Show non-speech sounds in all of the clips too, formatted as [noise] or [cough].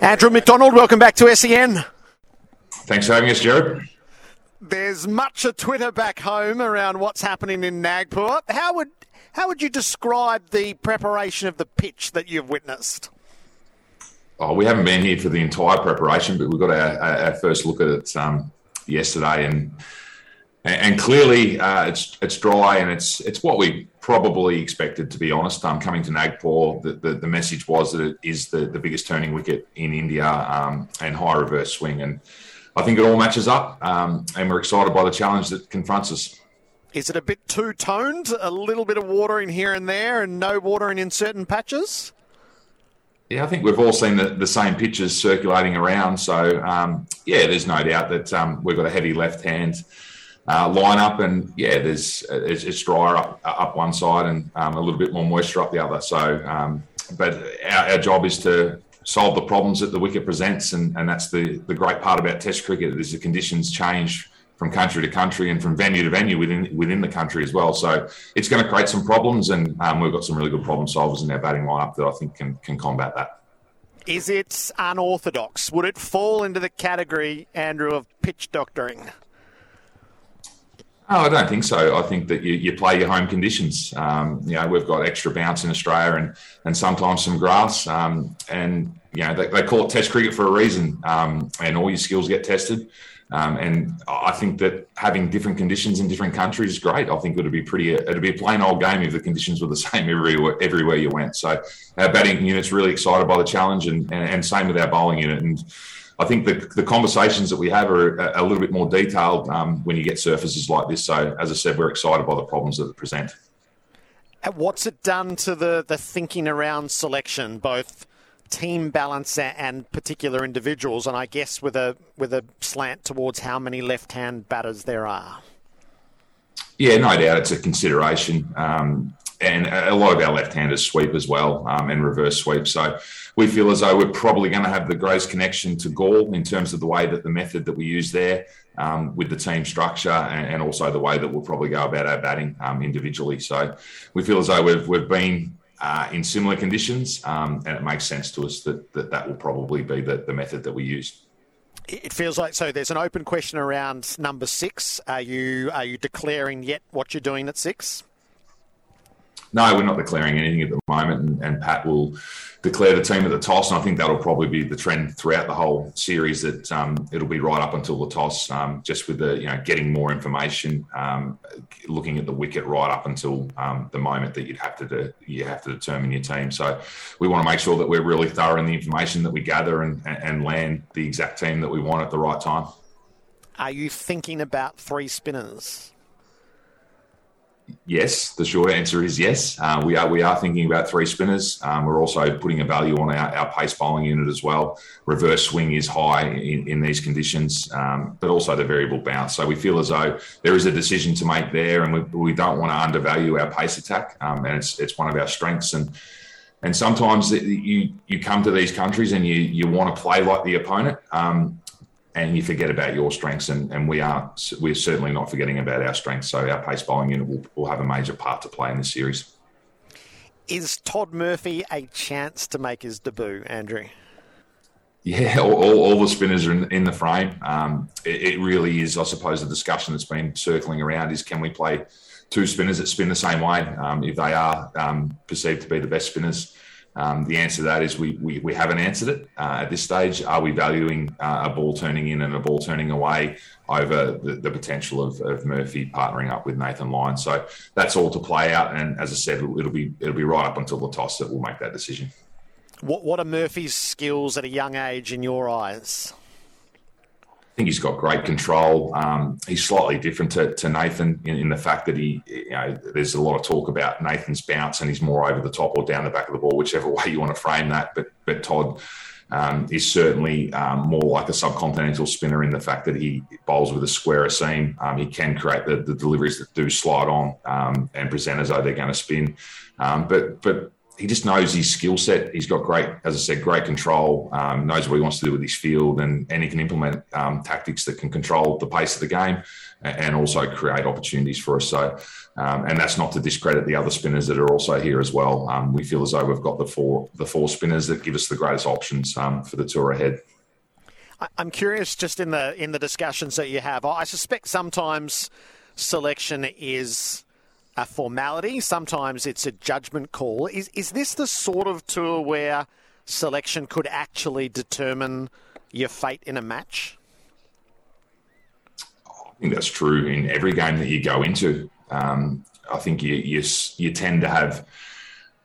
Andrew McDonald, welcome back to SEN. Thanks for having us, Jared. There's much of Twitter back home around what's happening in Nagpur. How would how would you describe the preparation of the pitch that you've witnessed? Oh, we haven't been here for the entire preparation, but we got our, our first look at it um, yesterday, and and clearly uh, it's it's dry and it's it's what we probably expected to be honest. Um, coming to Nagpur, the, the, the, message was that it is the, the biggest turning wicket in India um, and high reverse swing, and I think it all matches up, um, and we're excited by the challenge that confronts us. Is it a bit two toned? A little bit of watering here and there, and no watering in certain patches? Yeah, I think we've all seen the, the same pictures circulating around. So, um, yeah, there's no doubt that um, we've got a heavy left hand uh, lineup, and yeah, there's it's, it's drier up up one side and um, a little bit more moisture up the other. So, um, but our, our job is to solve the problems that the wicket presents, and, and that's the the great part about Test cricket is the conditions change from country to country and from venue to venue within within the country as well. So it's going to create some problems, and um, we've got some really good problem solvers in our batting lineup that I think can can combat that. Is it unorthodox? Would it fall into the category, Andrew, of pitch doctoring? Oh, I don't think so. I think that you, you play your home conditions. Um, you know, we've got extra bounce in Australia and and sometimes some grass. Um, and you know, they, they, call it Test cricket for a reason. Um, and all your skills get tested. Um, and I think that having different conditions in different countries is great. I think it would be pretty. It'd be a plain old game if the conditions were the [laughs] same everywhere everywhere you went. So our batting unit's really excited by the challenge, and, and, and same with our bowling unit. And I think the, the conversations that we have are a, a little bit more detailed um, when you get surfaces like this. So as I said, we're excited by the problems that it present. What's it done to the the thinking around selection, both? team balance and particular individuals, and I guess with a with a slant towards how many left-hand batters there are. Yeah, no doubt it's a consideration. Um, and a lot of our left-handers sweep as well um, and reverse sweep. So we feel as though we're probably going to have the greatest connection to Galle in terms of the way that the method that we use there um, with the team structure and, and, also the way that we'll probably go about our batting um, individually. So we feel as though we've, we've been uh, in similar conditions, um, and it makes sense to us that that, that will probably be the, the method that we use. It feels like so. There's an open question around number six. Are you are you declaring yet what you're doing at six? No, we're not declaring anything at the moment, and, and, Pat will declare the team at the toss, and I think that'll probably be the trend throughout the whole series. That um, it'll be right up until the toss, um, just with the you know getting more information, um, looking at the wicket right up until um, the moment that you'd have to do, you have to determine your team. So we want to make sure that we're really thorough in the information that we gather and, and land the exact team that we want at the right time. Are you thinking about three spinners? Yes, the short answer is yes. Uh, we are we are thinking about three spinners. Um, we're also putting a value on our, our pace bowling unit as well. Reverse swing is high in, in these conditions, um, but also the variable bounce. So we feel as though there is a decision to make there, and we, we don't want to undervalue our pace attack. Um, and it's it's one of our strengths. And and sometimes you you come to these countries and you you want to play like the opponent. Um, and you forget about your strengths. And, and we are we're certainly not forgetting about our strengths. So our pace bowling unit will, will have a major part to play in this series. Is Todd Murphy a chance to make his debut, Andrew? Yeah, all, all, all the spinners are in, in the frame. Um, it, it, really is, I suppose, the discussion that's been circling around is can we play two spinners that spin the same way um, if they are um, perceived to be the best spinners? Um, the answer to that is we, we, we haven't answered it uh, at this stage. Are we valuing uh, a ball turning in and a ball turning away over the, the potential of, of, Murphy partnering up with Nathan Lyon? So that's all to play out. And as I said, it'll be it'll be right up until the toss that we'll make that decision. What what are Murphy's skills at a young age in your eyes? I think he's got great control. Um, he's slightly different to, to Nathan in, in, the fact that he, you know, there's a lot of talk about Nathan's bounce and he's more over the top or down the back of the ball, whichever [laughs] way you want to frame that. But but Todd um, is certainly um, more like a subcontinental spinner in the fact that he bowls with a squarer seam. Um, he can create the, the, deliveries that do slide on um, and present as though they're going to spin. Um, but but he just knows his skill set. He's got great, as I said, great control. Um, knows what he wants to do with his field, and and he can implement um, tactics that can control the pace of the game, and also create opportunities for us. So, um, and that's not to discredit the other spinners that are also here as well. Um, we feel as though we've got the four the four spinners that give us the greatest options um, for the tour ahead. I'm curious, just in the in the discussions that you have, I suspect sometimes selection is a formality. Sometimes it's a judgment call. Is is this the sort of tour where selection could actually determine your fate in a match? I think that's true in every game that you go into. Um, I think you, you you tend to have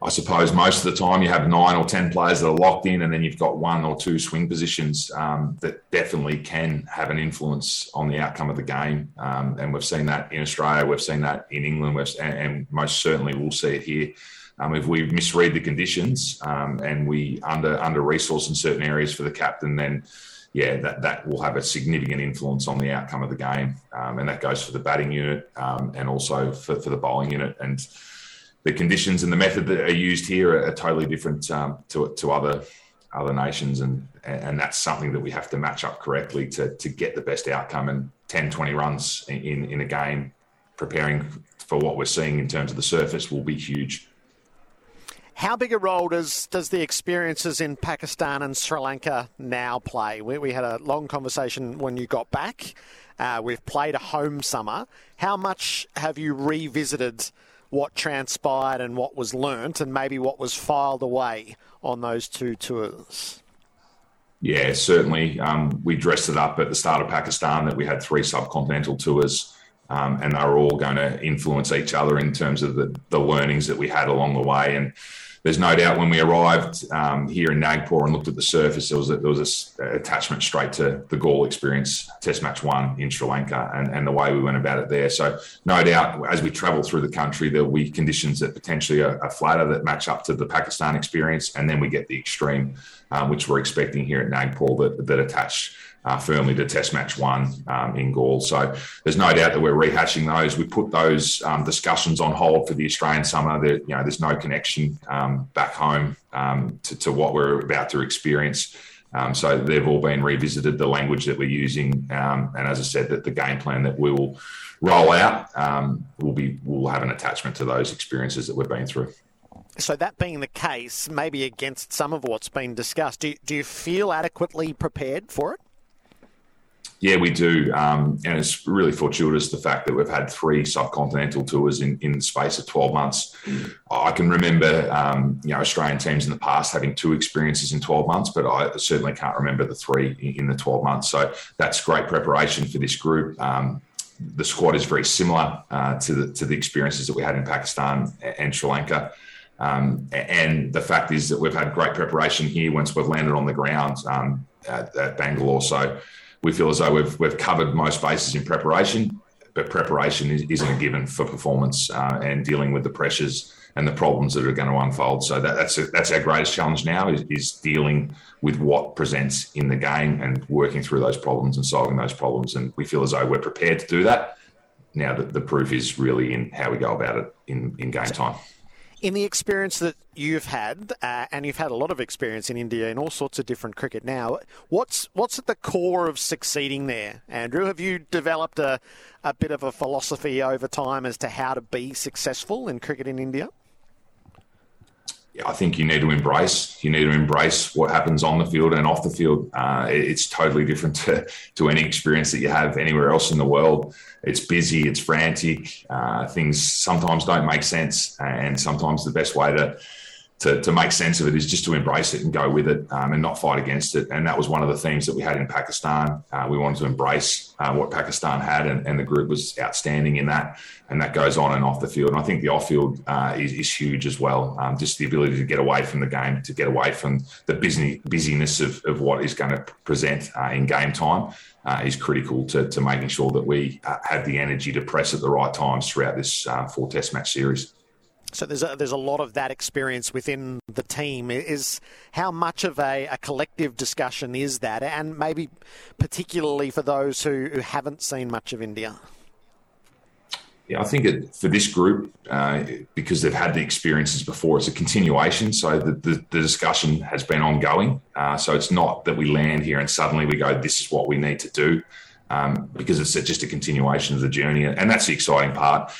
I suppose most of the time you have nine or 10 players that are locked in, and then you've got one or two swing positions um, that definitely can have an influence on the outcome of the game. Um, and we've seen that in Australia, we've seen that in England, and, and, most certainly we'll see it here. Um, if we misread the conditions um, and we under under resource in certain areas for the captain, then yeah, that, that will have a significant influence on the outcome of the game. Um, and that goes for the batting unit um, and also for, for the bowling unit. And the conditions and the method that are used here are, totally different um, to, to other other nations and and that's something that we have to match up correctly to to get the best outcome and 10 20 runs in in a game preparing for what we're seeing in terms of the surface will be huge how big a role does does the experiences in Pakistan and Sri Lanka now play? We, we had a long conversation when you got back. Uh, we've played a home summer. How much have you revisited what transpired and what was learnt and maybe what was filed away on those two tours? Yeah, certainly. Um, we dressed it up at the start of Pakistan that we had three subcontinental tours, um, and they were all going to influence each other in terms of the, the learnings that we had along the way. And there's no doubt when we arrived um, here in Nagpur and looked at the surface, there was a, there was a attachment straight to the Galle experience, Test Match One in Sri Lanka, and, and the way we went about it there. So no doubt, as we travel through the country, there will be conditions that potentially are, are flatter that match up to the Pakistan experience, and then we get the extreme, um, which we're expecting here at Nagpur that, that attach uh, firmly to Test Match One um, in Galle. So there's no doubt that we're rehashing those. We put those um, discussions on hold for the Australian summer. There, you know, there's no connection um, back home um, to, to, what we're about to experience. Um, so they've all been revisited. The language that we're using, um, and as I said, that the game plan that we will roll out will be will have an attachment to those experiences that we've been through. So that being the case, maybe against some of what's been discussed, do, do you feel adequately prepared for it? Yeah, we do. Um, and it's really fortuitous the fact that we've had three subcontinental tours in, in the space of 12 months. Mm. I can remember, um, you know, Australian teams in the past having two experiences in 12 months, but I certainly can't remember the three in, the 12 months. So that's great preparation for this group. Um, the squad is very similar uh, to, the, to the experiences that we had in Pakistan and Sri Lanka. Um, and the fact is that we've had great preparation here once we've landed on the ground um, at, at Bangalore. So we feel as though we've we've covered most bases in preparation, but preparation is, not a given for performance uh, and dealing with the pressures and the problems that are going to unfold. So that, that's a, that's our greatest challenge now is, is, dealing with what presents in the game and working through those problems and solving those problems. And we feel as though we're prepared to do that. Now the, the proof is really in how we go about it in, in game time in the experience that you've had, uh, and you've had a lot of experience in India in all sorts of different cricket now, what's what's at the core of succeeding there, Andrew? Have you developed a, a bit of a philosophy over time as to how to be successful in cricket in India? I think you need to embrace. You need to embrace what happens on the field and off the field. Uh, it's totally different to, [laughs] to any experience that you have anywhere else in the world. It's busy, it's frantic. Uh, things sometimes don't make sense, and sometimes the best way to to, to make sense of it is just to embrace it and go with it um, and not fight against it. And that was one of the themes that we had in Pakistan. Uh, we wanted to embrace uh, what Pakistan had, and, and, the group was outstanding in that. And that goes on and off the field. And I think the off field uh, is, is, huge as well. Um, just the ability to get away from the game, to get away from the busy, busyness of, of what is going to present uh, in game time. Uh, is critical to, to, making sure that we uh, have the energy to press at the right times throughout this four test match series. So there's a, there's a lot of that experience within the team. Is how much of a, a collective discussion is that, and maybe particularly for those who, who haven't seen much of India. Yeah, I think it, for this group, uh, because they've had the experiences before, it's a continuation. So the, the, the discussion has been ongoing. Uh, so it's not that we land here and suddenly we go, this is what we need to do, um, because it's just a continuation of the journey. And that's the exciting part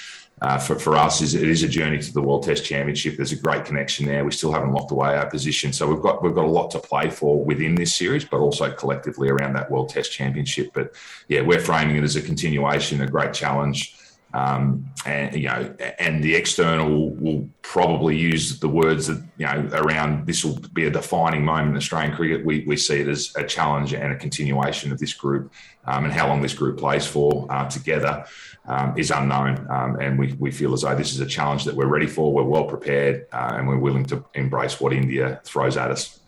uh, for, for us is it is a journey to the World Test Championship. There's a great connection there. We still haven't locked away our position, so we've got we've got a lot to play for within this series, but also collectively around that World Test Championship. But yeah, we're framing it as a continuation, a great challenge. Um, and you know, and the external will probably use the words that you know around this will be a defining moment in Australian cricket. We, we see it as a challenge and a continuation of this group, um, and how long this group plays for uh, together um, is unknown. Um, and we, we feel as though this is a challenge that we're ready for. We're well prepared, uh, and we're willing to embrace what India throws at us.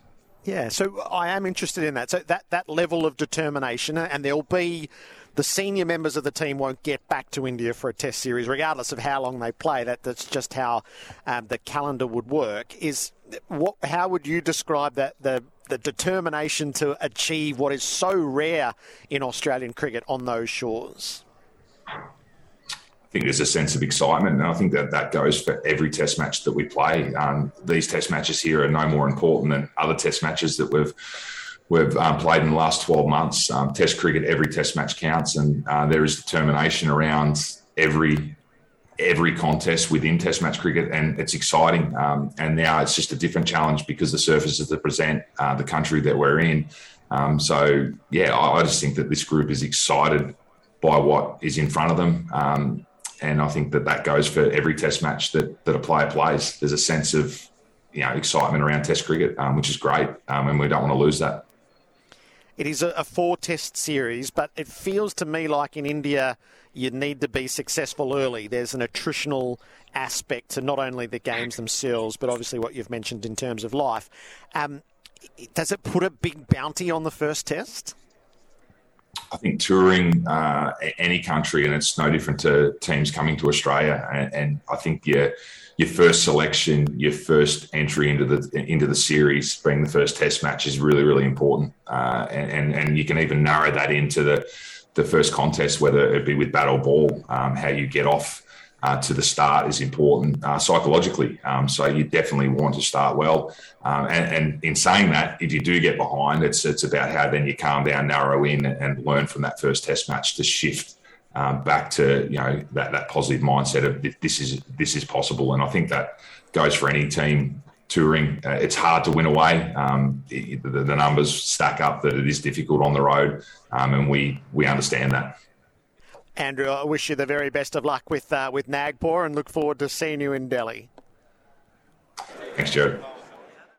Yeah, so I am interested in that. So that that level of determination, and there'll be the senior members of the team won't get back to India for a test series, regardless of how long they play. That that's just how um, the calendar would work. Is what? How would you describe that the the determination to achieve what is so rare in Australian cricket on those shores? I think there's a sense of excitement, and I think that that goes for every Test match that we play. Um, these Test matches here are no more important than other Test matches that we've we've um, played in the last 12 months. Um, test cricket, every Test match counts, and uh, there is determination around every every contest within Test match cricket, and it's exciting. Um, and now it's just a different challenge because the surfaces that present uh, the country that we're in. Um, so yeah, I, I, just think that this group is excited by what is in front of them. Um, and I think that that goes for every Test match that that a player plays. There's a sense of you know excitement around Test cricket, um, which is great, and we don't want to lose that. It is a, a four test series, but it feels to me like in India you need to be successful early. There's an attritional aspect to not only the games themselves, but obviously what you've mentioned in terms of life. Um, does it put a big bounty on the first test? I think touring uh, any country, and it's no different to teams coming to Australia. And, and I think yeah your first selection, your first entry into the into the series, being the first Test match, is really really important. Uh, and, and, and you can even narrow that into the the first contest, whether it be with bat or ball. Um, how you get off uh, to the start is important uh, psychologically. Um, so you definitely want to start well. Um, and, and, in saying that, if you do get behind, it's it's about how then you calm down, narrow in, and learn from that first Test match to shift um, back to you know that, that positive mindset of this is this is possible, and I think that goes for any team touring. Uh, it's hard to win away. Um, the, the, numbers stack up that it is difficult on the road, um, and we we understand that. Andrew, I wish you the very best of luck with uh, with Nagpur, and look forward to seeing you in Delhi. Thanks, Joe.